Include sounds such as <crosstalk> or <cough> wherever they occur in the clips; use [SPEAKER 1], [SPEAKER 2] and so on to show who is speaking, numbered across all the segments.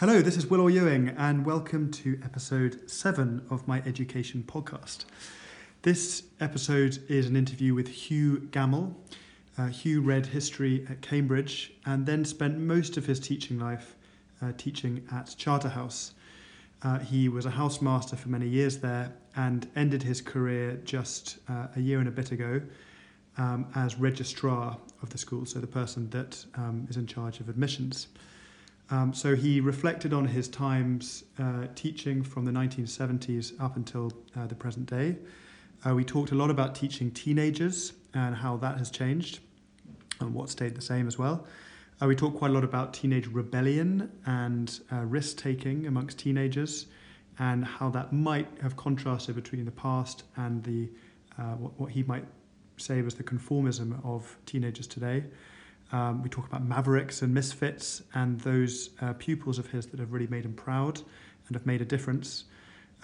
[SPEAKER 1] Hello, this is Will Ewing, and welcome to episode seven of my education podcast. This episode is an interview with Hugh Gammell. Uh, Hugh read history at Cambridge and then spent most of his teaching life uh, teaching at Charterhouse. Uh, he was a housemaster for many years there and ended his career just uh, a year and a bit ago um, as registrar of the school, so the person that um, is in charge of admissions. Um, so he reflected on his times uh, teaching from the 1970s up until uh, the present day. Uh, we talked a lot about teaching teenagers and how that has changed and what stayed the same as well. Uh, we talked quite a lot about teenage rebellion and uh, risk taking amongst teenagers and how that might have contrasted between the past and the uh, what, what he might say was the conformism of teenagers today. Um, we talk about mavericks and misfits and those uh, pupils of his that have really made him proud and have made a difference.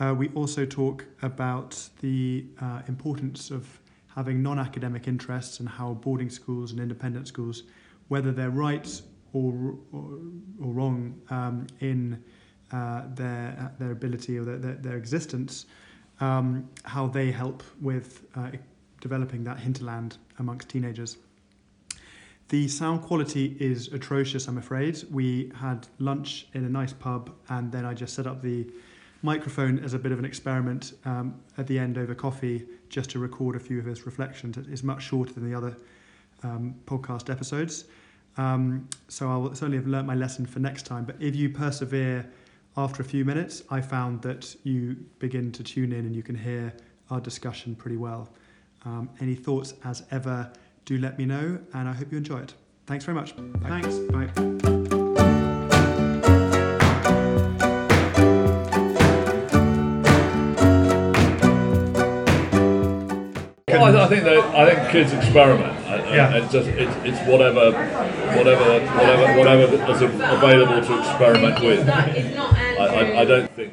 [SPEAKER 1] Uh, we also talk about the uh, importance of having non academic interests and how boarding schools and independent schools, whether they're right or, or, or wrong um, in uh, their, their ability or their, their, their existence, um, how they help with uh, developing that hinterland amongst teenagers. The sound quality is atrocious, I'm afraid. We had lunch in a nice pub, and then I just set up the microphone as a bit of an experiment um, at the end over coffee just to record a few of his reflections. It's much shorter than the other um, podcast episodes. Um, so I'll certainly have learnt my lesson for next time. But if you persevere after a few minutes, I found that you begin to tune in and you can hear our discussion pretty well. Um, any thoughts, as ever, do let me know, and I hope you enjoy it. Thanks very much. Thanks. Bye.
[SPEAKER 2] I, think that I think kids experiment. I, I-
[SPEAKER 1] Yeah.
[SPEAKER 2] It's just it's, it's whatever, whatever, whatever, whatever is available to experiment with. I, I, I don't think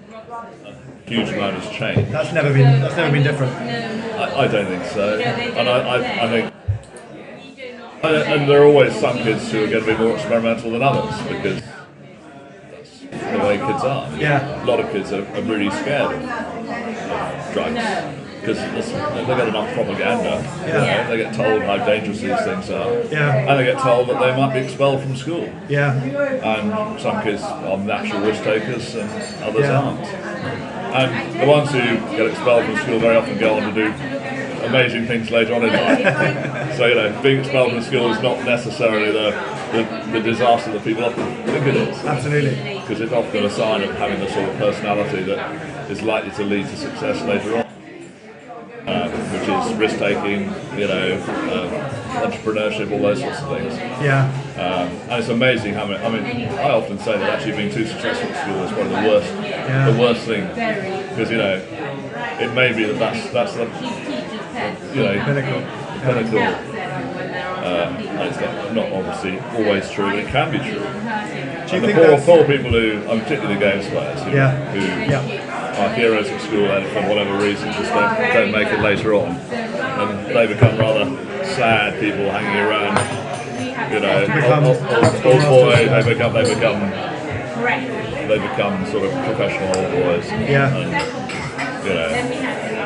[SPEAKER 2] a huge amount has changed.
[SPEAKER 1] That's never been that's never been different.
[SPEAKER 2] I, I don't think so. And I, I, I think. And, and there are always some kids who are going to be more experimental than others because that's the way kids are.
[SPEAKER 1] Yeah.
[SPEAKER 2] A lot of kids are, are really scared of, of drugs because they get enough propaganda.
[SPEAKER 1] Yeah.
[SPEAKER 2] They get told how dangerous these things are.
[SPEAKER 1] Yeah.
[SPEAKER 2] And they get told that they might be expelled from school.
[SPEAKER 1] Yeah.
[SPEAKER 2] And some kids are natural risk takers and others
[SPEAKER 1] Yeah.
[SPEAKER 2] aren't. And the ones who get expelled from school very often go on to do amazing things later on in life. so, you know, being expelled from school is not necessarily the, the, the disaster that people often think it is.
[SPEAKER 1] Absolutely.
[SPEAKER 2] Because it's often a sign of having the sort of personality that is likely to lead to success later on. Um, which is risk taking, you know, um, entrepreneurship, all those sorts of things.
[SPEAKER 1] Yeah.
[SPEAKER 2] Um, and it's amazing how many. I mean, I often say that actually being too successful at school is probably the worst,
[SPEAKER 1] Yeah.
[SPEAKER 2] the worst thing, because you know, it may be that that's that's the, you know,
[SPEAKER 1] Pinnacle.
[SPEAKER 2] pinnacle. Um, and it's not, not obviously always true, but it can be true.
[SPEAKER 1] Do you
[SPEAKER 2] And the
[SPEAKER 1] think
[SPEAKER 2] poor,
[SPEAKER 1] that's-
[SPEAKER 2] poor people who, and particularly the games players, who,
[SPEAKER 1] Yeah.
[SPEAKER 2] who
[SPEAKER 1] Yeah.
[SPEAKER 2] are heroes at school and for whatever reason just don't, don't make it later on, and they become rather sad people hanging around. You know, old, old, old, boy, they become they become they become sort of professional old boys.
[SPEAKER 1] Yeah.
[SPEAKER 2] And, you know,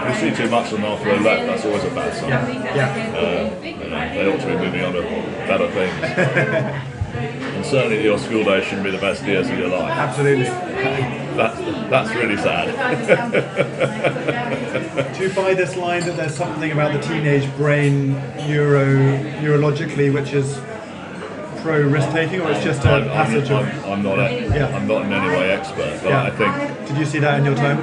[SPEAKER 2] you see too much of them after they left, that's always a bad sign.
[SPEAKER 1] Yeah. Yeah.
[SPEAKER 2] Uh, you know, they ought to be moving on to better things. <laughs> and certainly your school days shouldn't be the best years of your life.
[SPEAKER 1] Absolutely.
[SPEAKER 2] That's, that's really sad.
[SPEAKER 1] Do you buy this line that there's something about the teenage brain neuro neurologically which is pro risk taking, or it's just a
[SPEAKER 2] I'm, I'm,
[SPEAKER 1] passage of?
[SPEAKER 2] I'm, I'm not a,
[SPEAKER 1] Yeah.
[SPEAKER 2] I'm not in any way expert, but
[SPEAKER 1] Yeah.
[SPEAKER 2] I think
[SPEAKER 1] Did you see that in your time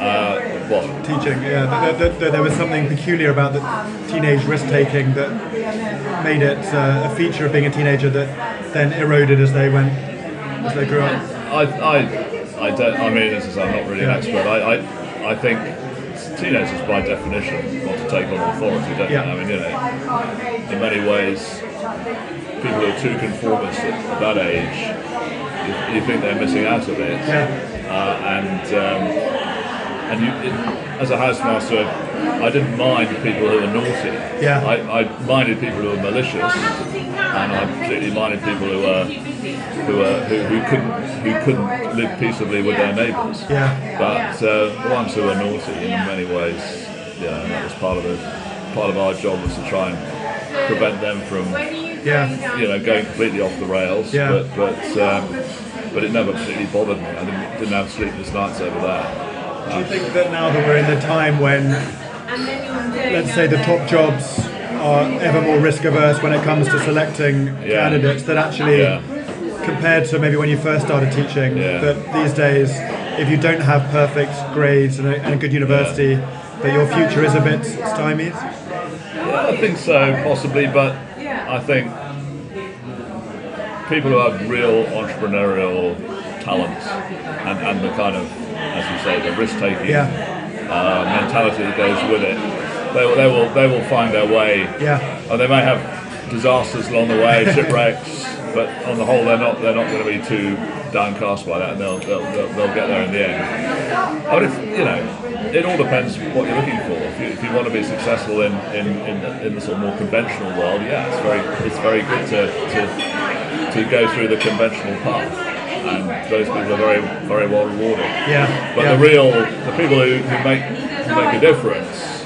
[SPEAKER 2] uh, what
[SPEAKER 1] teaching? Yeah, that, that, that there was something peculiar about the teenage risk taking that made it uh, a feature of being a teenager that then eroded as they went as they grew up.
[SPEAKER 2] I, I, I don't. I mean, as I say, I'm not really an expert. I, I, I think teenagers, by definition, want to take on authority, don't
[SPEAKER 1] Yeah.
[SPEAKER 2] they? I mean, you know, in many ways, people who are too conformist at that age, you, you think they're missing out a bit.
[SPEAKER 1] Yeah.
[SPEAKER 2] Uh, and um, and you, it, as a housemaster, I didn't mind people who were naughty.
[SPEAKER 1] Yeah.
[SPEAKER 2] I, I minded people who were malicious, and I particularly minded people who were who were who, who couldn't who couldn't live peaceably with their neighbours.
[SPEAKER 1] Yeah.
[SPEAKER 2] But uh, the ones who were naughty, in many ways, know, that was part of the part of our job was to try and prevent them from
[SPEAKER 1] Yeah.
[SPEAKER 2] you know, going completely off the rails.
[SPEAKER 1] Yeah.
[SPEAKER 2] But but um, but it never particularly bothered me. I didn't, didn't have sleepless nights over that.
[SPEAKER 1] Do you think that now that we're in the time when, let's say, the top jobs are ever more risk averse when it comes to selecting
[SPEAKER 2] Yeah.
[SPEAKER 1] candidates, that actually,
[SPEAKER 2] Yeah.
[SPEAKER 1] compared to maybe when you first started teaching,
[SPEAKER 2] Yeah.
[SPEAKER 1] that these days, if you don't have perfect grades and a, and a good university, that your future is a bit stymied?
[SPEAKER 2] Yeah, I think so, possibly, but I think people who have real entrepreneurial talents and, and the kind of, as you say, the risk taking
[SPEAKER 1] Yeah.
[SPEAKER 2] uh, mentality that goes with it, they, will- they will they will find their way.
[SPEAKER 1] Yeah.
[SPEAKER 2] And they may have disasters along the way, <laughs> shipwrecks, but on the whole, they're not they're not going to be too downcast by that, and they'll they'll, they'll, they'll get there in the end. But if you know, it all depends what you're looking for. If you, if you want to be successful in in, in, the, in the sort of more conventional world, yeah, it's very it's very good to to, to go through the conventional path, and those people are very very well rewarded.
[SPEAKER 1] Yeah.
[SPEAKER 2] But
[SPEAKER 1] yeah.
[SPEAKER 2] the real, the people who, who make who make a difference,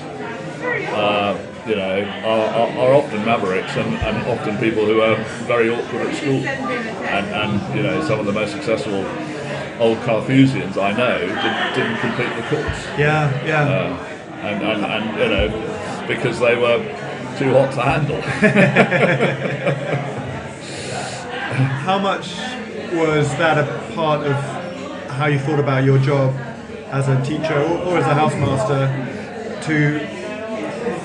[SPEAKER 2] uh, you know, are, are, are often mavericks and, and often people who are very awkward at school. And, and you know, some of the most successful old Carthusians I know didn't, didn't complete the course.
[SPEAKER 1] Yeah, yeah.
[SPEAKER 2] Uh, and, and, and, you know, because they were too hot to handle. <laughs>
[SPEAKER 1] How much was that a part of how you thought about your job as a teacher or, or as a housemaster to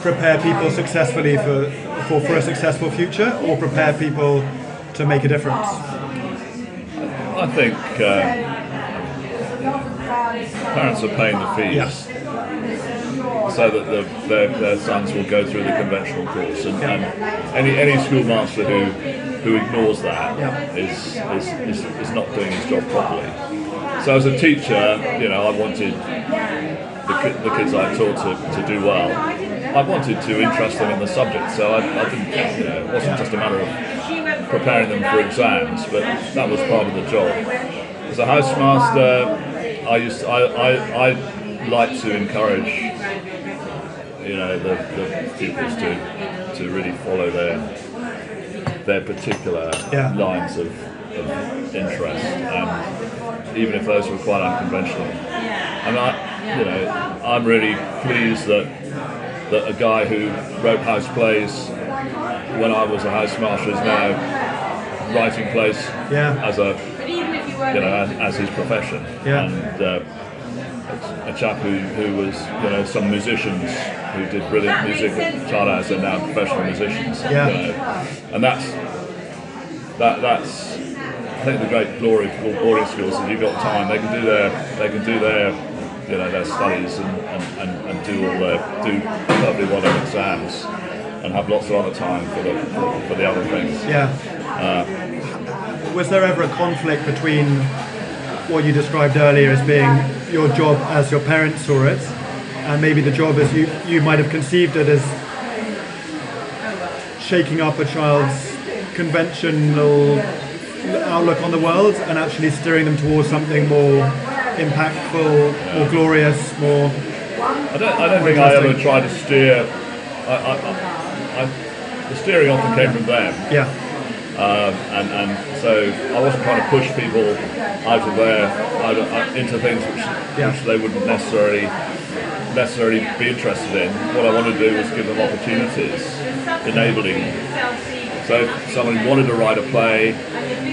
[SPEAKER 1] prepare people successfully for, for, for a successful future or prepare people to make a difference?
[SPEAKER 2] I think uh, parents are paying the fees.
[SPEAKER 1] Yes.
[SPEAKER 2] so that the, their, their sons will go through the conventional course. And, and any any schoolmaster who who ignores that
[SPEAKER 1] Yeah.
[SPEAKER 2] is, is, is, is not doing his job properly. So as a teacher, you know, I wanted the, the kids I taught to, to do well. I wanted to interest them in the subject, so I, I didn't, you know, it wasn't just a matter of preparing them for exams, but that was part of the job. As a housemaster, I used to, I, I, I like to encourage you know the, the pupils to to really follow their their particular
[SPEAKER 1] Yeah.
[SPEAKER 2] lines of, of interest, and even if those were quite unconventional. And I, you know, I'm really pleased that that a guy who wrote house plays when I was a housemaster is now writing plays
[SPEAKER 1] Yeah.
[SPEAKER 2] as a you know as, as his profession.
[SPEAKER 1] Yeah.
[SPEAKER 2] And uh, a chap who, who was you know some musicians who did brilliant music at Charters are now professional musicians.
[SPEAKER 1] Yeah.
[SPEAKER 2] You know, and that's that that's I think the great glory of boarding schools is you've got time they can do their they can do their you know their studies and, and, and, and do all their do well their exams and have lots of other time for the for, for the other things.
[SPEAKER 1] Yeah. Uh, was there ever a conflict between what you described earlier as being your job as your parents saw it, and maybe the job as you, you might have conceived it as shaking up a child's conventional outlook on the world and actually steering them towards something more impactful, more glorious, more.
[SPEAKER 2] I don't, I don't think I ever tried to steer. I, I, I, I, the steering often came from them,
[SPEAKER 1] Yeah,
[SPEAKER 2] um, and, and so I wasn't trying to push people out of their out of, into things which,
[SPEAKER 1] Yeah.
[SPEAKER 2] which they wouldn't necessarily necessarily be interested in. What I wanted to do was give them opportunities, enabling. So if someone wanted to write a play,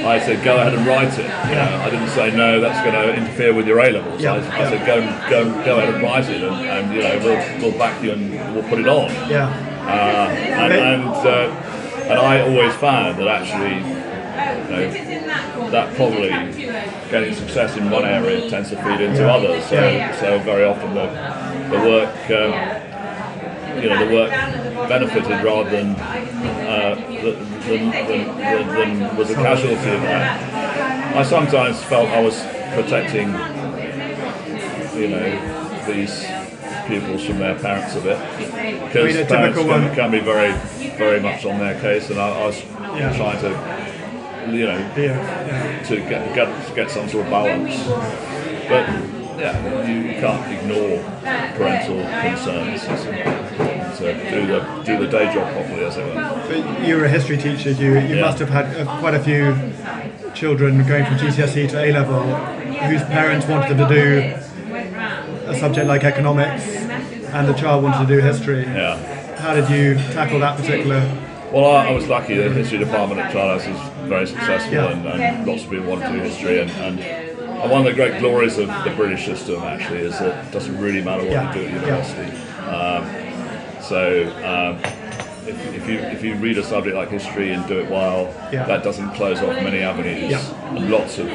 [SPEAKER 2] I said go ahead and write it. You know, I didn't say no, that's going to interfere with your A levels.
[SPEAKER 1] Yeah.
[SPEAKER 2] I, I said go go go ahead and write it, and, and you know we'll we'll back you and we'll put it on.
[SPEAKER 1] yeah,
[SPEAKER 2] Uh, and and, uh, and I always found that actually, know, that probably getting success in one area tends to feed into others. So, so very often the, the work, um, you know, the work benefited rather than, uh, than, than, than, than was a casualty of that. I sometimes felt I was protecting, you know, these pupils from their parents a bit
[SPEAKER 1] mean,
[SPEAKER 2] because
[SPEAKER 1] a
[SPEAKER 2] parents can,
[SPEAKER 1] one-
[SPEAKER 2] can be very, very much on their case, and I, I was
[SPEAKER 1] Yeah.
[SPEAKER 2] trying to, you know,
[SPEAKER 1] Yeah, yeah.
[SPEAKER 2] to get, get get some sort of balance. But yeah, you, you can't ignore parental concerns. To do the do the day job properly, as it were.
[SPEAKER 1] But you were a history teacher. You you
[SPEAKER 2] Yeah.
[SPEAKER 1] must have had uh, quite a few children going from GCSE to A level whose parents wanted them to do a subject like economics, and the child wanted to do history.
[SPEAKER 2] Yeah.
[SPEAKER 1] How did you tackle that particular?
[SPEAKER 2] Well, I, I was lucky. The history department at Charters was very successful,
[SPEAKER 1] Yeah.
[SPEAKER 2] and, and lots of people want to do history. And, and, and one of the great glories of the British system actually is that it doesn't really matter what
[SPEAKER 1] Yeah.
[SPEAKER 2] you do at
[SPEAKER 1] Yeah.
[SPEAKER 2] university. Um, so um, if, if you if you read a subject like history and do it well,
[SPEAKER 1] Yeah.
[SPEAKER 2] that doesn't close off many avenues.
[SPEAKER 1] Yeah.
[SPEAKER 2] And lots of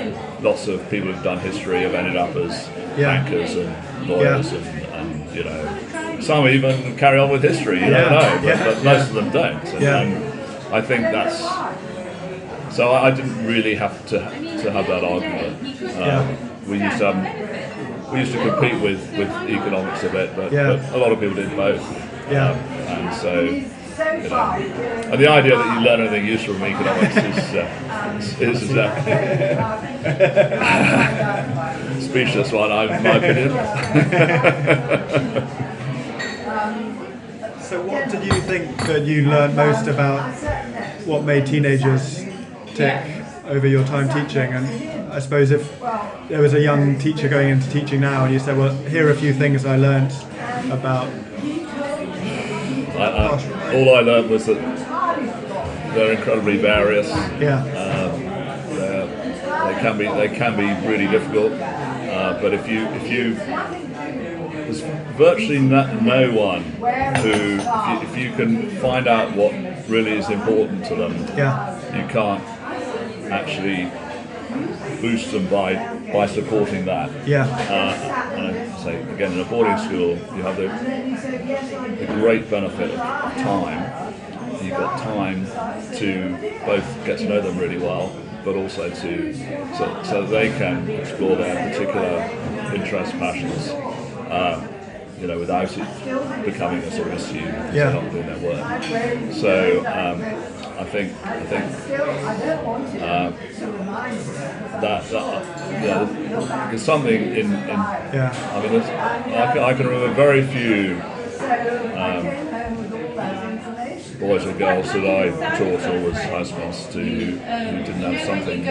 [SPEAKER 2] lots of people who've done history have ended up as
[SPEAKER 1] Yeah.
[SPEAKER 2] bankers and lawyers
[SPEAKER 1] Yeah.
[SPEAKER 2] and, and you know some even carry on with history. You
[SPEAKER 1] Yeah.
[SPEAKER 2] don't know, but,
[SPEAKER 1] Yeah.
[SPEAKER 2] but most
[SPEAKER 1] Yeah.
[SPEAKER 2] of them don't. And,
[SPEAKER 1] Yeah.
[SPEAKER 2] and I think that's so. I, I didn't really have to to have that argument. Um,
[SPEAKER 1] Yeah.
[SPEAKER 2] We used to have, we used to compete with, with economics a bit, but,
[SPEAKER 1] Yeah.
[SPEAKER 2] but a lot of people did both.
[SPEAKER 1] Yeah.
[SPEAKER 2] Um, and so, you know, and the idea that you learn anything useful from economics is uh, is, is uh, <laughs> speechless one, in my opinion. <laughs>
[SPEAKER 1] So, what did you think that you learned most about what made teenagers over your time teaching? And I suppose if there was a young teacher going into teaching now, and you said, "Well, here are a few things I learned about."
[SPEAKER 2] I, I, all I learned was that they're incredibly various.
[SPEAKER 1] Yeah,
[SPEAKER 2] They're- they can be they can be really difficult, uh, but if you if you there's virtually no, no one who if you, if you can find out what really is important to them,
[SPEAKER 1] yeah,
[SPEAKER 2] you can't actually boost them by by supporting that.
[SPEAKER 1] yeah,
[SPEAKER 2] Uh, and I say again, in a boarding school, you have the, the great benefit of time. You've got time to both get to know them really well, but also to so, so that they can explore their particular interests, passions. Um, you know, without it becoming a sort of issue
[SPEAKER 1] Yeah.
[SPEAKER 2] not doing their work. So um, I think I think that, that yeah, there's something in, in
[SPEAKER 1] yeah,
[SPEAKER 2] I mean, there's, I, can, I can remember very few um, boys or girls that I taught or was husbands to who didn't have something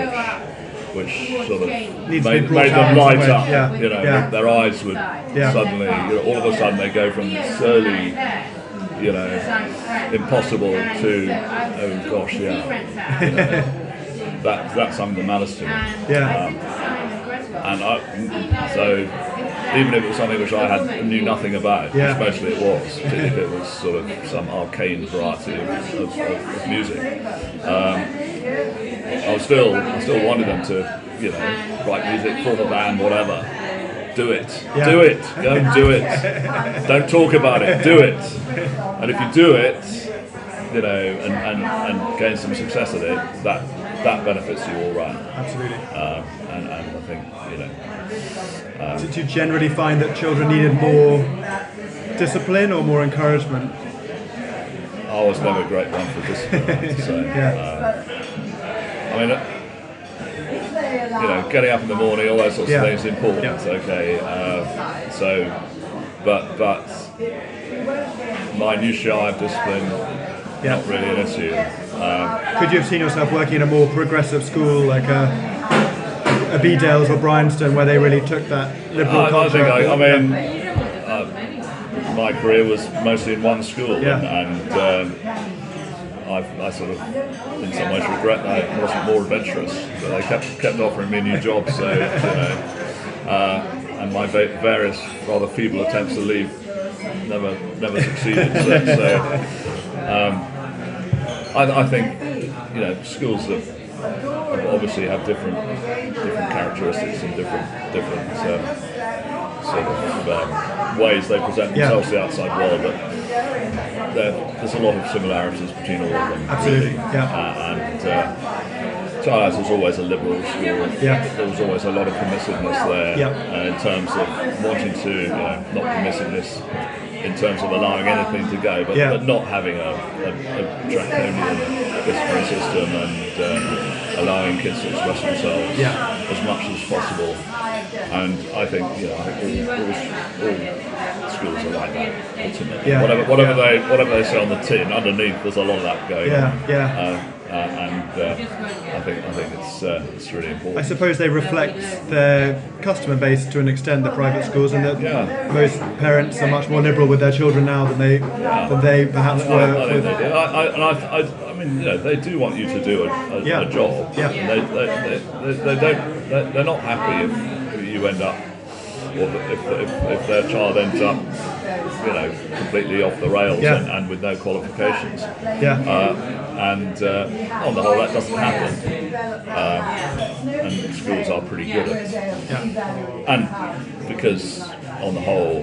[SPEAKER 2] which, which sort of
[SPEAKER 1] Needs
[SPEAKER 2] made, made them light up.
[SPEAKER 1] Yeah,
[SPEAKER 2] You know,
[SPEAKER 1] yeah.
[SPEAKER 2] their eyes would suddenly, you know, all of a sudden they go from this early, you know, impossible to, oh gosh, yeah. <laughs> That, that's something that matters to me.
[SPEAKER 1] yeah,
[SPEAKER 2] And I, so, even if it was something which I had knew nothing about,
[SPEAKER 1] Yeah.
[SPEAKER 2] which mostly it was, if it was sort of some arcane variety of, of, of, of music, um, I was still, I still wanted them to, you know, write music for the band, whatever. Do it,
[SPEAKER 1] Yeah.
[SPEAKER 2] do it, go and do it. <laughs> Don't talk about it, do it. And if you do it, you know, and, and, and gain some success at it, that that benefits you all round.
[SPEAKER 1] absolutely.
[SPEAKER 2] Um, and, and I think, you know,
[SPEAKER 1] Did you generally find that children needed more discipline or more encouragement?
[SPEAKER 2] I was never a great one for discipline, I have to <laughs> say.
[SPEAKER 1] Yeah.
[SPEAKER 2] I mean, you know, getting up in the morning, all those sorts
[SPEAKER 1] Yeah.
[SPEAKER 2] of things, important.
[SPEAKER 1] Yeah.
[SPEAKER 2] Okay, uh, so, but but minutiae of discipline,
[SPEAKER 1] Yeah.
[SPEAKER 2] not really an issue. Um,
[SPEAKER 1] Could you have seen yourself working in a more progressive school like a, a Bedales or Bryanston where they really took that liberal
[SPEAKER 2] I, I
[SPEAKER 1] culture?
[SPEAKER 2] think, I, I mean, uh, my career was mostly in one school,
[SPEAKER 1] Yeah.
[SPEAKER 2] and, and um, I, I sort of, in some ways, regret that I wasn't more adventurous. But they kept kept offering me new jobs, so you know, uh, and my va- various rather feeble attempts to leave never never succeeded. So, so um, I, I think you know schools have, have obviously have different different characteristics and different different um, sort of um, ways they present
[SPEAKER 1] Yeah.
[SPEAKER 2] themselves to the outside world, but there's a lot of similarities between all of them.
[SPEAKER 1] Absolutely,
[SPEAKER 2] really.
[SPEAKER 1] yeah.
[SPEAKER 2] Uh, and uh, Charters was always a liberal school.
[SPEAKER 1] Yeah.
[SPEAKER 2] There was always a lot of permissiveness there.
[SPEAKER 1] Yeah.
[SPEAKER 2] uh, in terms of wanting to, you know, not permissiveness in terms of allowing anything to go, but,
[SPEAKER 1] Yeah.
[SPEAKER 2] but not having a, a, a draconian disciplinary system and um, allowing kids to express themselves
[SPEAKER 1] Yeah.
[SPEAKER 2] as much as possible. And I think, you know, I think all, all, all schools are like that ultimately.
[SPEAKER 1] Yeah.
[SPEAKER 2] Whatever, whatever
[SPEAKER 1] Yeah.
[SPEAKER 2] they whatever they say on the tin, underneath there's a lot of that going
[SPEAKER 1] Yeah,
[SPEAKER 2] on.
[SPEAKER 1] yeah.
[SPEAKER 2] Uh, uh, and uh, I think I think it's uh, it's really important.
[SPEAKER 1] I suppose they reflect their customer base to an extent, the private schools, and that
[SPEAKER 2] Yeah.
[SPEAKER 1] most parents are much more liberal with their children now than they than they perhaps
[SPEAKER 2] I, I
[SPEAKER 1] were. with,
[SPEAKER 2] they. I, I, and I, I, I mean, you know, they do want you to do a, a,
[SPEAKER 1] Yeah.
[SPEAKER 2] a job.
[SPEAKER 1] Yeah.
[SPEAKER 2] They, they, they, they, they don't. They're, they're not happy if you end up, or if, if, if their child ends up, you know, completely off the rails
[SPEAKER 1] Yeah.
[SPEAKER 2] and, and with no qualifications.
[SPEAKER 1] yeah,
[SPEAKER 2] Uh, and uh, on the whole, that doesn't happen. Um, and schools are pretty good at it.
[SPEAKER 1] yeah,
[SPEAKER 2] And because, on the whole,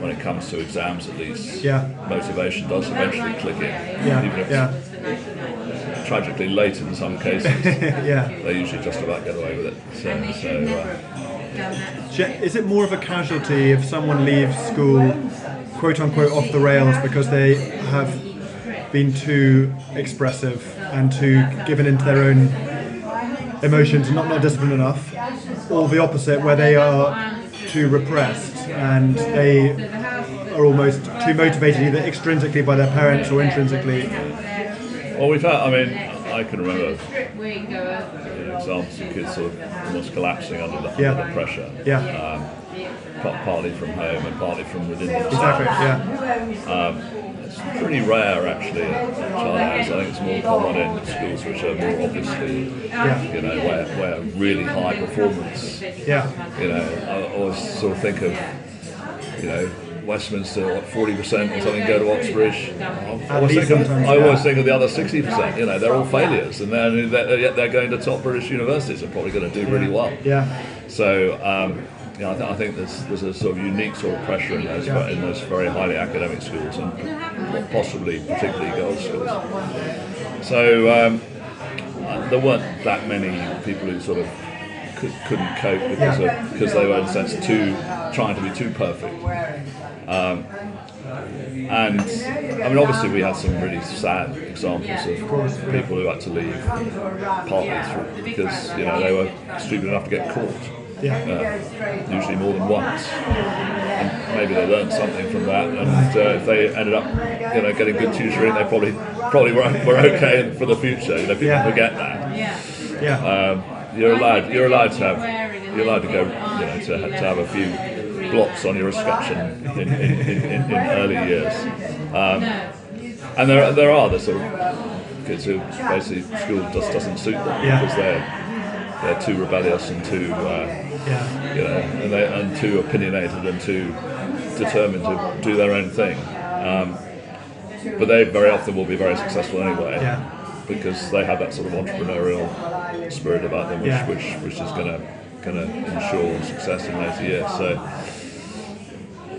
[SPEAKER 2] when it comes to exams at least,
[SPEAKER 1] Yeah.
[SPEAKER 2] motivation does eventually click in.
[SPEAKER 1] yeah,
[SPEAKER 2] Even if
[SPEAKER 1] yeah,
[SPEAKER 2] tragically late in some cases, <laughs>
[SPEAKER 1] yeah.
[SPEAKER 2] they usually just about get away with it. So, so uh,
[SPEAKER 1] Is it more of a casualty if someone leaves school, quote unquote, off the rails because they have been too expressive and too given into their own emotions and not, not disciplined enough, or the opposite, where they are too repressed and they are almost too motivated either extrinsically by their parents or intrinsically?
[SPEAKER 2] well, we've had. I mean, I can remember you know, examples of kids sort of almost collapsing under the,
[SPEAKER 1] Yeah.
[SPEAKER 2] under the pressure.
[SPEAKER 1] Yeah.
[SPEAKER 2] Um, pa- partly from home and partly from within themselves.
[SPEAKER 1] Exactly, yeah,
[SPEAKER 2] It's pretty rare actually at Charterhouse. I think it's more common in schools which are more obviously,
[SPEAKER 1] Yeah.
[SPEAKER 2] you know, where, where really high performance.
[SPEAKER 1] yeah,
[SPEAKER 2] You know, I always sort of think of, you know, Westminster, what, 40% or something go to Oxbridge. I always, think of, I always think of the other 60%. You know, they're all failures, and then they're, yet they're going to top British universities and probably going to do really well.
[SPEAKER 1] yeah,
[SPEAKER 2] So, um, you know, I, th- I think there's, there's a sort of unique sort of pressure in those in those very highly academic schools and possibly particularly girls' schools. So um, uh, there weren't that many people who sort of could, couldn't cope because of, because they were in a sense too trying to be too perfect. Um, and I mean, obviously, we had some really sad examples of people who had to leave partly through because you know they were stupid enough to get caught
[SPEAKER 1] yeah,
[SPEAKER 2] uh, usually more than once. And maybe they learned something from that, and uh, if they ended up, you know, getting good tutoring, they probably probably were, were okay for the future. You know, people
[SPEAKER 1] Yeah.
[SPEAKER 2] forget that.
[SPEAKER 1] yeah,
[SPEAKER 2] Um, you're allowed you're allowed to have you're allowed to go, you know, to, to have a few blots on your escutcheon in, in, in, in, in early years. Um, and there there are the sort of kids who basically school just doesn't suit them
[SPEAKER 1] Yeah.
[SPEAKER 2] because they're they're too rebellious and too. Uh, you know, and, they, and too opinionated and too determined to do their own thing. Um, but they very often will be very successful anyway,
[SPEAKER 1] Yeah.
[SPEAKER 2] Because they have that sort of entrepreneurial spirit about them, which
[SPEAKER 1] Yeah.
[SPEAKER 2] which, which is going to going to ensure success in later years. So,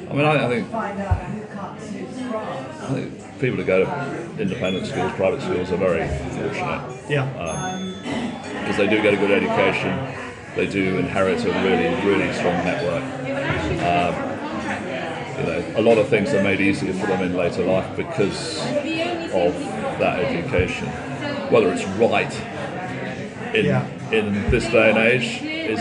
[SPEAKER 2] I mean, I, I think I think people who go to independent schools, private schools, are very fortunate
[SPEAKER 1] yeah,
[SPEAKER 2] because they do get a good education. They do inherit a really, really strong network. Um, you know, a lot of things are made easier for them in later life because of that education. Whether it's right in
[SPEAKER 1] Yeah.
[SPEAKER 2] in this day and age is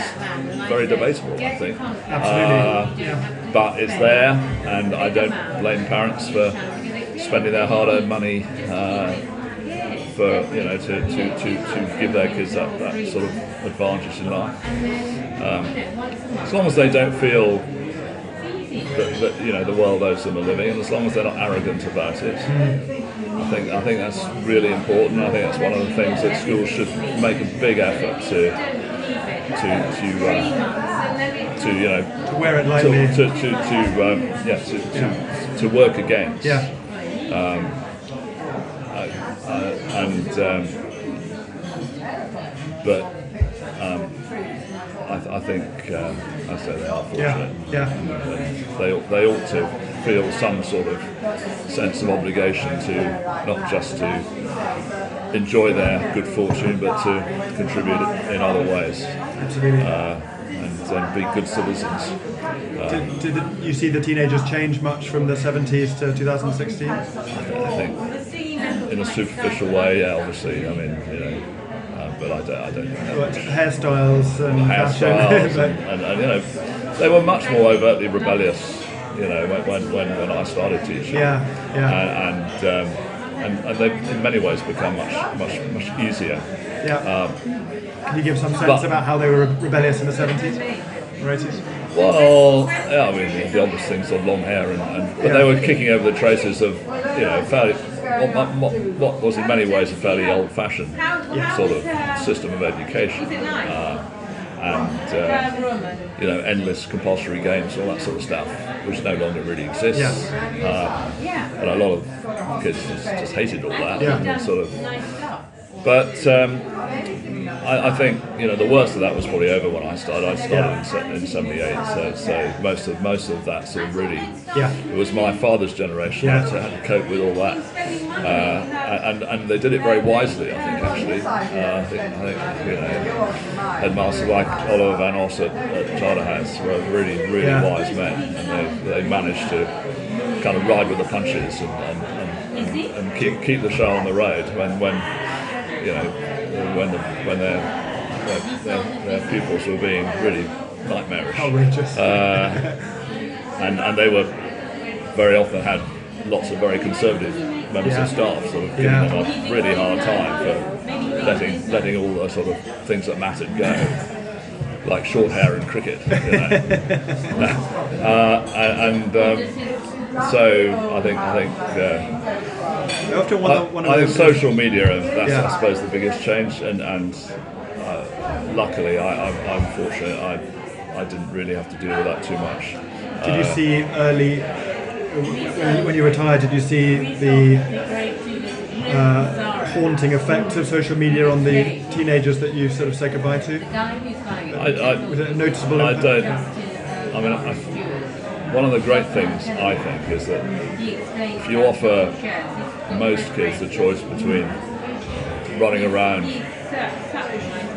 [SPEAKER 2] very debatable. I think.
[SPEAKER 1] absolutely.
[SPEAKER 2] Uh, but it's there, and I don't blame parents for spending their hard-earned money uh, for you know to, to, to, to give their kids that, that sort of advantage in life. Um, as long as they don't feel that, that you know the world owes them a living, and as long as they're not arrogant about it. I think I think that's really important. I think that's one of the things that schools should make a big effort to to to uh, to you know
[SPEAKER 1] To wear it lightly.
[SPEAKER 2] to, to, to um, yeah to, to, to work against
[SPEAKER 1] Yeah,
[SPEAKER 2] uh, and um, but um, I, th- I think um, I say they are fortunate.
[SPEAKER 1] yeah, yeah,
[SPEAKER 2] They ought- they ought to feel some sort of sense of obligation to not just to enjoy their good fortune, but to contribute in other ways
[SPEAKER 1] Absolutely.
[SPEAKER 2] uh, and, and be good citizens.
[SPEAKER 1] did, did the- you see the teenagers change much from the 70s to 2016?
[SPEAKER 2] I think in a superficial way, yeah, obviously. I mean, you know, um, but I don't, I don't know.
[SPEAKER 1] What, hairstyles and
[SPEAKER 2] hairstyles
[SPEAKER 1] fashion?
[SPEAKER 2] and, <laughs> and, and you know they were much more overtly rebellious you know when, when, when, I started teaching
[SPEAKER 1] yeah, yeah,
[SPEAKER 2] and and, um, and and they've in many ways become much much much easier
[SPEAKER 1] yeah.
[SPEAKER 2] um,
[SPEAKER 1] Can you give some sense
[SPEAKER 2] but-
[SPEAKER 1] about how they were rebellious in the 70s or 80s?
[SPEAKER 2] well yeah I mean the obvious things of long hair and, and but
[SPEAKER 1] Yeah.
[SPEAKER 2] they were kicking over the traces of you know fairly what, what, what was in many ways a fairly old-fashioned sort of system of education uh, and uh, you know, endless compulsory games, all that sort of stuff, which no longer really exists.
[SPEAKER 1] Yeah.
[SPEAKER 2] Uh, and a lot of kids just, just hated all that.
[SPEAKER 1] Yeah.
[SPEAKER 2] And sort of, but um, I, I think you know the worst of that was probably over when I started. I started in, in '78, so, so most of most of that sort of really
[SPEAKER 1] Yeah.
[SPEAKER 2] it was my father's generation
[SPEAKER 1] Yeah.
[SPEAKER 2] that had to cope with all that, uh, and and they did it very wisely. I think actually, uh, I think, I think you know, headmasters like Oliver Van Oss at, at Charterhouse were really really
[SPEAKER 1] Yeah.
[SPEAKER 2] wise men, and they, they managed to kind of ride with the punches and, and, and, and, and keep keep the show on the road when when you know when the, when their, their, their, their pupils were being really nightmarish
[SPEAKER 1] Outrageous.
[SPEAKER 2] uh, and and they were very often had lots of very conservative members
[SPEAKER 1] Yeah.
[SPEAKER 2] of staff sort of giving
[SPEAKER 1] Yeah.
[SPEAKER 2] them a really hard time for letting letting all the sort of things that mattered go. Like short hair and cricket, you know. <laughs> uh, and um, so I think I think uh,
[SPEAKER 1] I often wonder,
[SPEAKER 2] I,
[SPEAKER 1] one of
[SPEAKER 2] I think social media, and that's
[SPEAKER 1] Yeah.
[SPEAKER 2] I suppose the biggest change. And, and uh, luckily, I, I'm, I'm fortunate. I I didn't really have to deal with that too much.
[SPEAKER 1] Did you
[SPEAKER 2] Uh,
[SPEAKER 1] see early, when, when you retired, did you see the uh, haunting effect of social media on the teenagers that you sort of said goodbye to?
[SPEAKER 2] I, I,
[SPEAKER 1] Was it a noticeable
[SPEAKER 2] I
[SPEAKER 1] impact?
[SPEAKER 2] don't. I mean, I, one of the great things I think is that
[SPEAKER 3] If
[SPEAKER 2] you offer most kids the choice between running around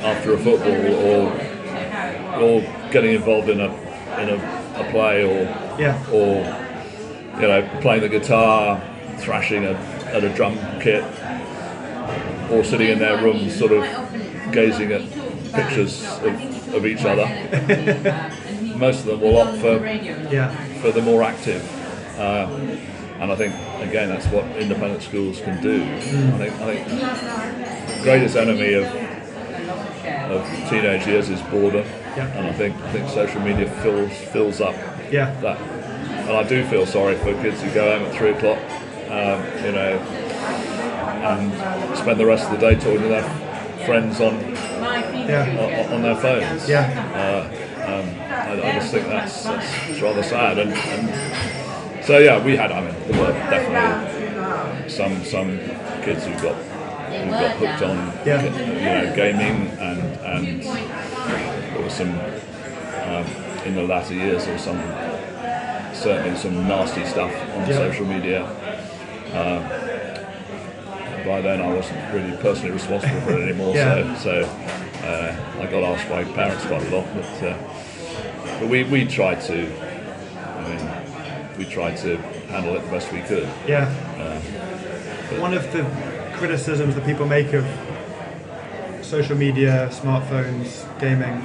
[SPEAKER 2] after a football or or getting involved in a in a, a play or
[SPEAKER 1] Yeah.
[SPEAKER 2] or you know playing the guitar, thrashing a, at a drum kit, or sitting in their rooms sort of gazing at pictures of, of each other. <laughs> Most of them will opt for
[SPEAKER 1] Yeah,
[SPEAKER 2] for the more active. Uh, and I think again that's what independent schools can do. I think I think the greatest enemy of of teenage years is boredom,
[SPEAKER 1] Yeah.
[SPEAKER 2] and I think I think social media fills fills up
[SPEAKER 1] yeah,
[SPEAKER 2] that. And I do feel sorry for kids who go home at three o'clock, um, you know, and spend the rest of the day talking to their friends on
[SPEAKER 1] yeah,
[SPEAKER 2] on, on their phones.
[SPEAKER 1] yeah.
[SPEAKER 2] Uh, um, I, I just think that's, that's rather sad. And, and so yeah, we had. I mean, there were definitely some some kids who got who got hooked on
[SPEAKER 1] Yeah.
[SPEAKER 2] you know gaming and and there was some um, in the latter years there was some certainly some nasty stuff on
[SPEAKER 1] Yeah.
[SPEAKER 2] social media. Um, by then, I wasn't really personally responsible for it anymore,
[SPEAKER 1] Yeah.
[SPEAKER 2] so so uh, I got asked by parents quite a lot. But, uh, but we, we tried to, I mean, we tried to handle it the best we could.
[SPEAKER 1] Yeah. One of the criticisms that people make of social media, smartphones, gaming,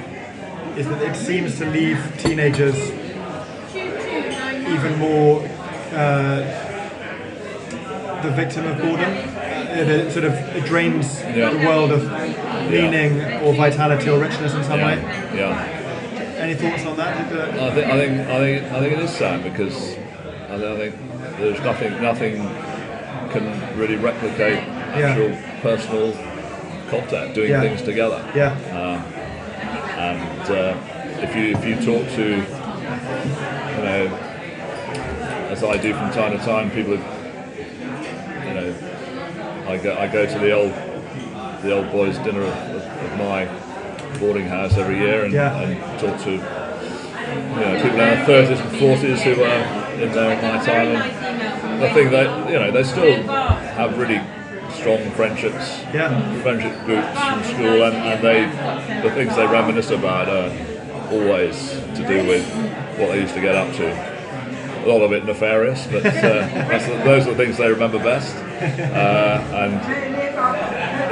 [SPEAKER 1] is that it seems to leave teenagers even more uh, the victim of boredom. Uh, it sort of it drains
[SPEAKER 2] Yeah.
[SPEAKER 1] the world of meaning or vitality or richness in some way.
[SPEAKER 2] Yeah, yeah.
[SPEAKER 1] Any thoughts on that?
[SPEAKER 2] I think I think I think I think it is sad because I think, there's nothing nothing can really replicate
[SPEAKER 1] Yeah.
[SPEAKER 2] actual personal contact, doing
[SPEAKER 1] Yeah.
[SPEAKER 2] things together.
[SPEAKER 1] Yeah,
[SPEAKER 2] and uh, if you if you talk to you know as I do from time to time people have, you know I go I go to the old the old boys dinner of, of, of my boarding house every year and,
[SPEAKER 1] Yeah.
[SPEAKER 2] and talk to you know people in their thirties and forties who are in there at my time and I think that you know they still have really strong friendships,
[SPEAKER 1] Yeah.
[SPEAKER 2] friendship groups from school, and, and they the things they reminisce about are always to do with what they used to get up to. A lot of it nefarious, but uh, <laughs> the, those are the things they remember best. Uh, and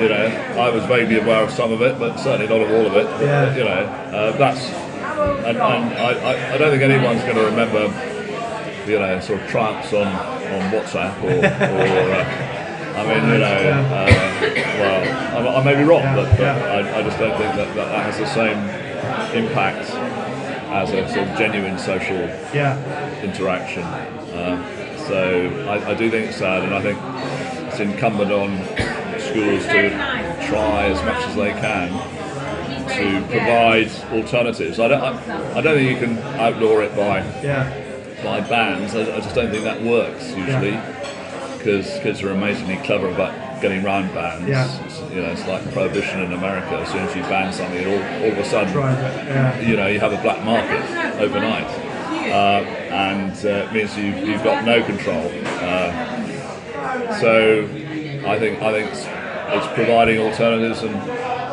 [SPEAKER 2] you know, I was vaguely aware of some of it, but certainly not of all of it.
[SPEAKER 1] Yeah.
[SPEAKER 2] You know, uh, that's and, and I, I, I don't think anyone's going to remember you know, sort of triumphs on, on WhatsApp or, <laughs> or uh, I mean, you know, uh, well, I, I may be wrong, but, but I, I just don't think that, that that has the same impact as a sort of genuine social
[SPEAKER 1] Yeah.
[SPEAKER 2] interaction. Uh, so I, I do think it's sad, and I think it's incumbent on schools to try as much as they can to provide alternatives. I don't, I, I don't think you can outlaw it by
[SPEAKER 1] Yeah.
[SPEAKER 2] by bands. I, I just don't think that works usually because kids are amazingly clever about getting round bans.
[SPEAKER 1] Yeah.
[SPEAKER 2] It's, you know, it's like prohibition in America. As soon as you ban something, all, all of a sudden,
[SPEAKER 1] Right. Yeah.
[SPEAKER 2] you know, you have a black market overnight, uh, and uh, it means you, you've got no control. Uh, so I think I think it's, providing alternatives and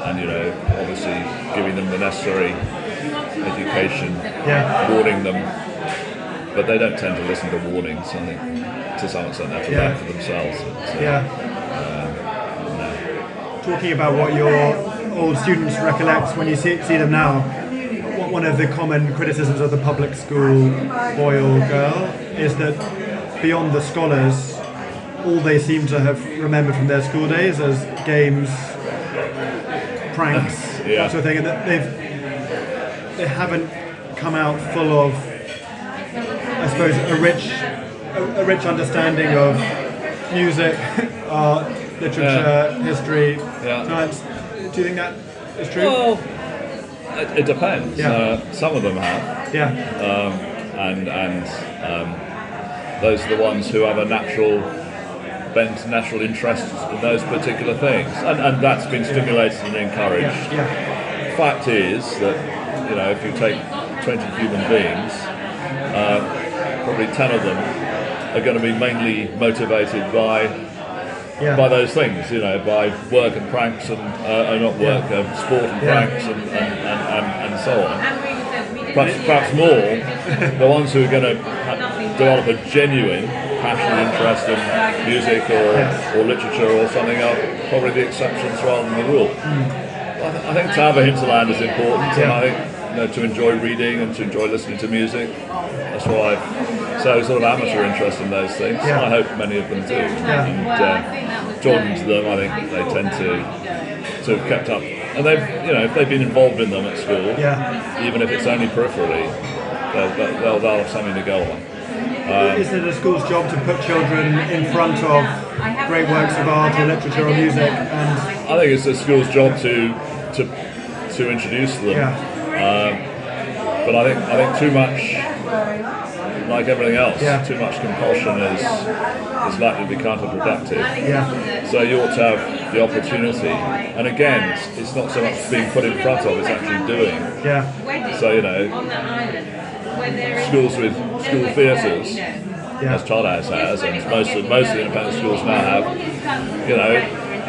[SPEAKER 2] and you know obviously giving them the necessary education,
[SPEAKER 1] Yeah.
[SPEAKER 2] warning them, but they don't tend to listen to warnings. I think to some extent they have to
[SPEAKER 1] Yeah.
[SPEAKER 2] for themselves. But, uh,
[SPEAKER 1] Yeah. Talking about what your old students recollect when you see, see them now, one of the common criticisms of the public school boy or girl is that beyond the scholars, all they seem to have remembered from their school days as games, pranks,
[SPEAKER 2] Yeah.
[SPEAKER 1] that sort of thing, and that they've they haven't come out full of, I suppose, a rich a, a rich understanding of music, <laughs> art, literature, history,
[SPEAKER 2] Yeah.
[SPEAKER 1] science. Do you think that is true?
[SPEAKER 2] Well, it, it depends.
[SPEAKER 1] Yeah.
[SPEAKER 2] Uh, some of them have.
[SPEAKER 1] yeah,
[SPEAKER 2] and and um, those are the ones who have a natural bent, natural interests in those particular things, and, and that's been stimulated and encouraged.
[SPEAKER 1] yeah, yeah,
[SPEAKER 2] Fact is that you know if you take 20 human beings, uh, probably 10 of them are going to be mainly motivated by
[SPEAKER 1] yeah.
[SPEAKER 2] by those things, you know, by work and pranks and uh, not work, uh, sport and
[SPEAKER 1] Yeah.
[SPEAKER 2] pranks and, and, and, and, and so on perhaps, perhaps more, <laughs> the ones who are going to ha- develop a genuine passion and interest in music or, or literature or something are probably the exceptions rather than the rule. I, th- I think to have a hinterland is important, and I think you know, to enjoy reading and to enjoy listening to music. That's why I've so sort of amateur interest in those things.
[SPEAKER 1] Yeah.
[SPEAKER 2] I hope many of them do. And uh, to them, I think they tend to to have kept up. And they've, you know, if they've been involved in them at school,
[SPEAKER 1] Yeah.
[SPEAKER 2] even if it's only peripherally, they'll, they'll, they'll have something to go on.
[SPEAKER 1] Is it a school's job to put children in front of great works of art or literature or music? And
[SPEAKER 2] I think it's a school's job to to to introduce them.
[SPEAKER 1] yeah, um,
[SPEAKER 2] But I think I think too much, like everything else,
[SPEAKER 1] Yeah.
[SPEAKER 2] too much compulsion is is likely to be counterproductive.
[SPEAKER 1] yeah,
[SPEAKER 2] So you ought to have the opportunity. And again, it's, it's not so much being put in front of; it's actually doing.
[SPEAKER 1] yeah,
[SPEAKER 2] So you know, schools with school theatres,
[SPEAKER 1] yeah,
[SPEAKER 2] as Charterhouse has, and most of most of the independent schools now have, you know,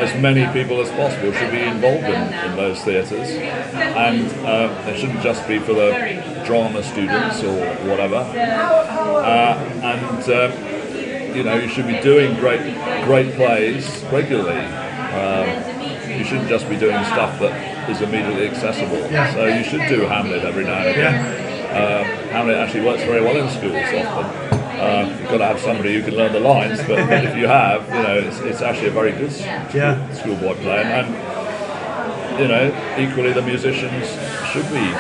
[SPEAKER 2] as many people as possible should be involved in, in those theatres, and uh, it shouldn't just be for the drama students or whatever. Uh, and um, you know, you should be doing great great plays regularly. Um, you shouldn't just be doing stuff that is immediately accessible.
[SPEAKER 1] Yeah.
[SPEAKER 2] So you should do Hamlet every now and again. Uh, Hamlet actually works very well in schools often. Uh, you've got to have somebody who can learn the lines, but <laughs> if you have, you know, it's, it's actually a very good
[SPEAKER 1] yeah,
[SPEAKER 2] schoolboy play. And, and, you know, equally the musicians should be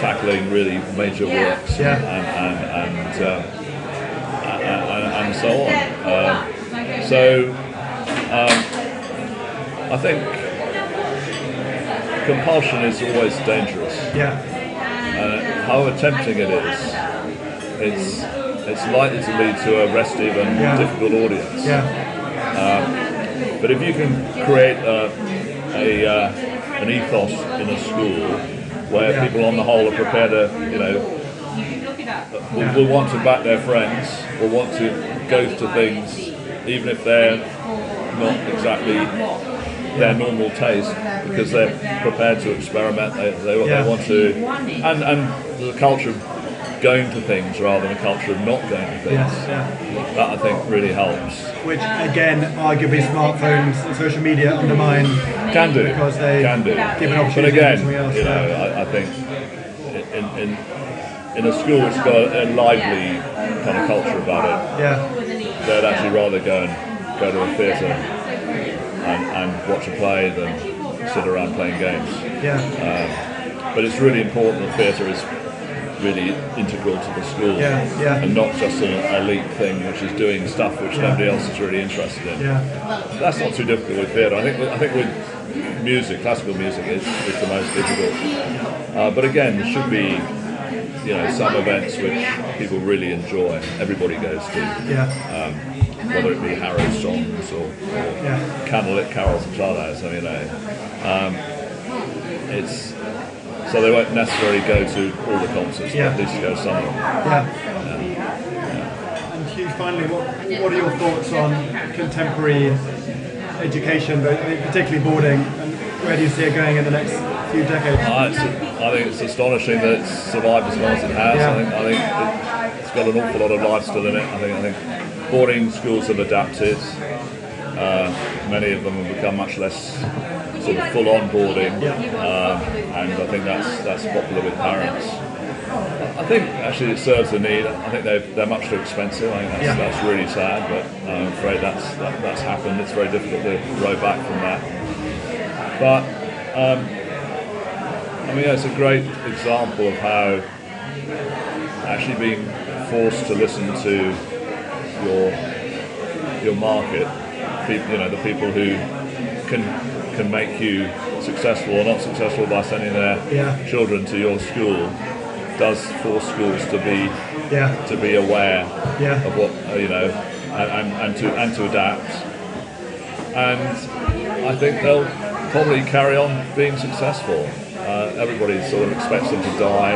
[SPEAKER 2] tackling really major works
[SPEAKER 1] Yeah.
[SPEAKER 2] and, and, and, um, and, and, and so on. Uh, so um, I think compulsion is always dangerous
[SPEAKER 1] yeah,
[SPEAKER 2] uh, however tempting it is, it's it's likely to lead to a restive and
[SPEAKER 1] Yeah.
[SPEAKER 2] difficult audience.
[SPEAKER 1] yeah,
[SPEAKER 2] But if you can create a, a uh, an ethos in a school where
[SPEAKER 1] Yeah.
[SPEAKER 2] people on the whole are prepared to, you know, will, will want to back their friends, will want to go to things even if they're not exactly their normal taste because they're prepared to experiment. They, they,
[SPEAKER 1] Yeah.
[SPEAKER 2] they want to, and and there's a culture of going to things rather than a culture of not going to things.
[SPEAKER 1] Yes, yeah.
[SPEAKER 2] That I think really helps.
[SPEAKER 1] Which again, arguably, smartphones and social media undermine.
[SPEAKER 2] Can do.
[SPEAKER 1] Because they
[SPEAKER 2] can do.
[SPEAKER 1] give an
[SPEAKER 2] But
[SPEAKER 1] opportunity to
[SPEAKER 2] again,
[SPEAKER 1] else,
[SPEAKER 2] you know. I, I think in, in in a school which has got a lively kind of culture about it,
[SPEAKER 1] Yeah,
[SPEAKER 2] they'd actually rather go and go to a theatre and, and watch a play than sit around playing games.
[SPEAKER 1] yeah, um,
[SPEAKER 2] But it's really important that theatre is really integral to the school
[SPEAKER 1] Yeah, yeah.
[SPEAKER 2] and not just an elite thing which is doing stuff which
[SPEAKER 1] Yeah.
[SPEAKER 2] nobody else is really interested in.
[SPEAKER 1] yeah,
[SPEAKER 2] That's not too difficult with theatre. I think I think with music, classical music is, is the most difficult. Uh, but again, there should be you know some events which people really enjoy. Everybody goes to,
[SPEAKER 1] yeah,
[SPEAKER 2] whether it be Harrow songs or, or
[SPEAKER 1] yeah,
[SPEAKER 2] candlelit carols and charades. I mean, you know, um, it's so they won't necessarily go to all the concerts,
[SPEAKER 1] Yeah.
[SPEAKER 2] but at least go to some of them.
[SPEAKER 1] yeah. And Hugh, finally, what, what are your thoughts on contemporary education, but I mean, particularly boarding, and where do you see it going in the next few decades?
[SPEAKER 2] Uh, it's, I think it's astonishing that it's survived as long as it has.
[SPEAKER 1] Yeah.
[SPEAKER 2] I think, I think it, it's got an awful lot of life still in it. I think, I think boarding schools have adapted. Uh, many of them have become much less sort of full onboarding, um, and I think that's that's popular with parents. I think actually it serves the need. I think they're, they're much too expensive. I think that's,
[SPEAKER 1] Yeah.
[SPEAKER 2] that's really sad, but I'm afraid that's that, that's happened. It's very difficult to row back from that. But um, I mean, it's a great example of how actually being forced to listen to your your market, you know, the people who can can make you successful or not successful by sending their
[SPEAKER 1] Yeah.
[SPEAKER 2] children to your school, does force schools to be
[SPEAKER 1] Yeah,
[SPEAKER 2] to be aware
[SPEAKER 1] Yeah.
[SPEAKER 2] of what uh, you know and, and, to and to adapt. And I think they'll probably carry on being successful. Uh, everybody sort of expects them to die.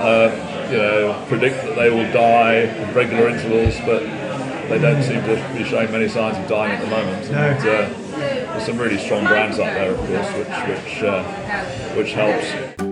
[SPEAKER 2] Uh, you know, predict that they will die at regular intervals, but they don't seem to be showing many signs of dying at the moment.
[SPEAKER 1] No.
[SPEAKER 2] And, uh, some really strong brands out there, of course, which which uh, which helps.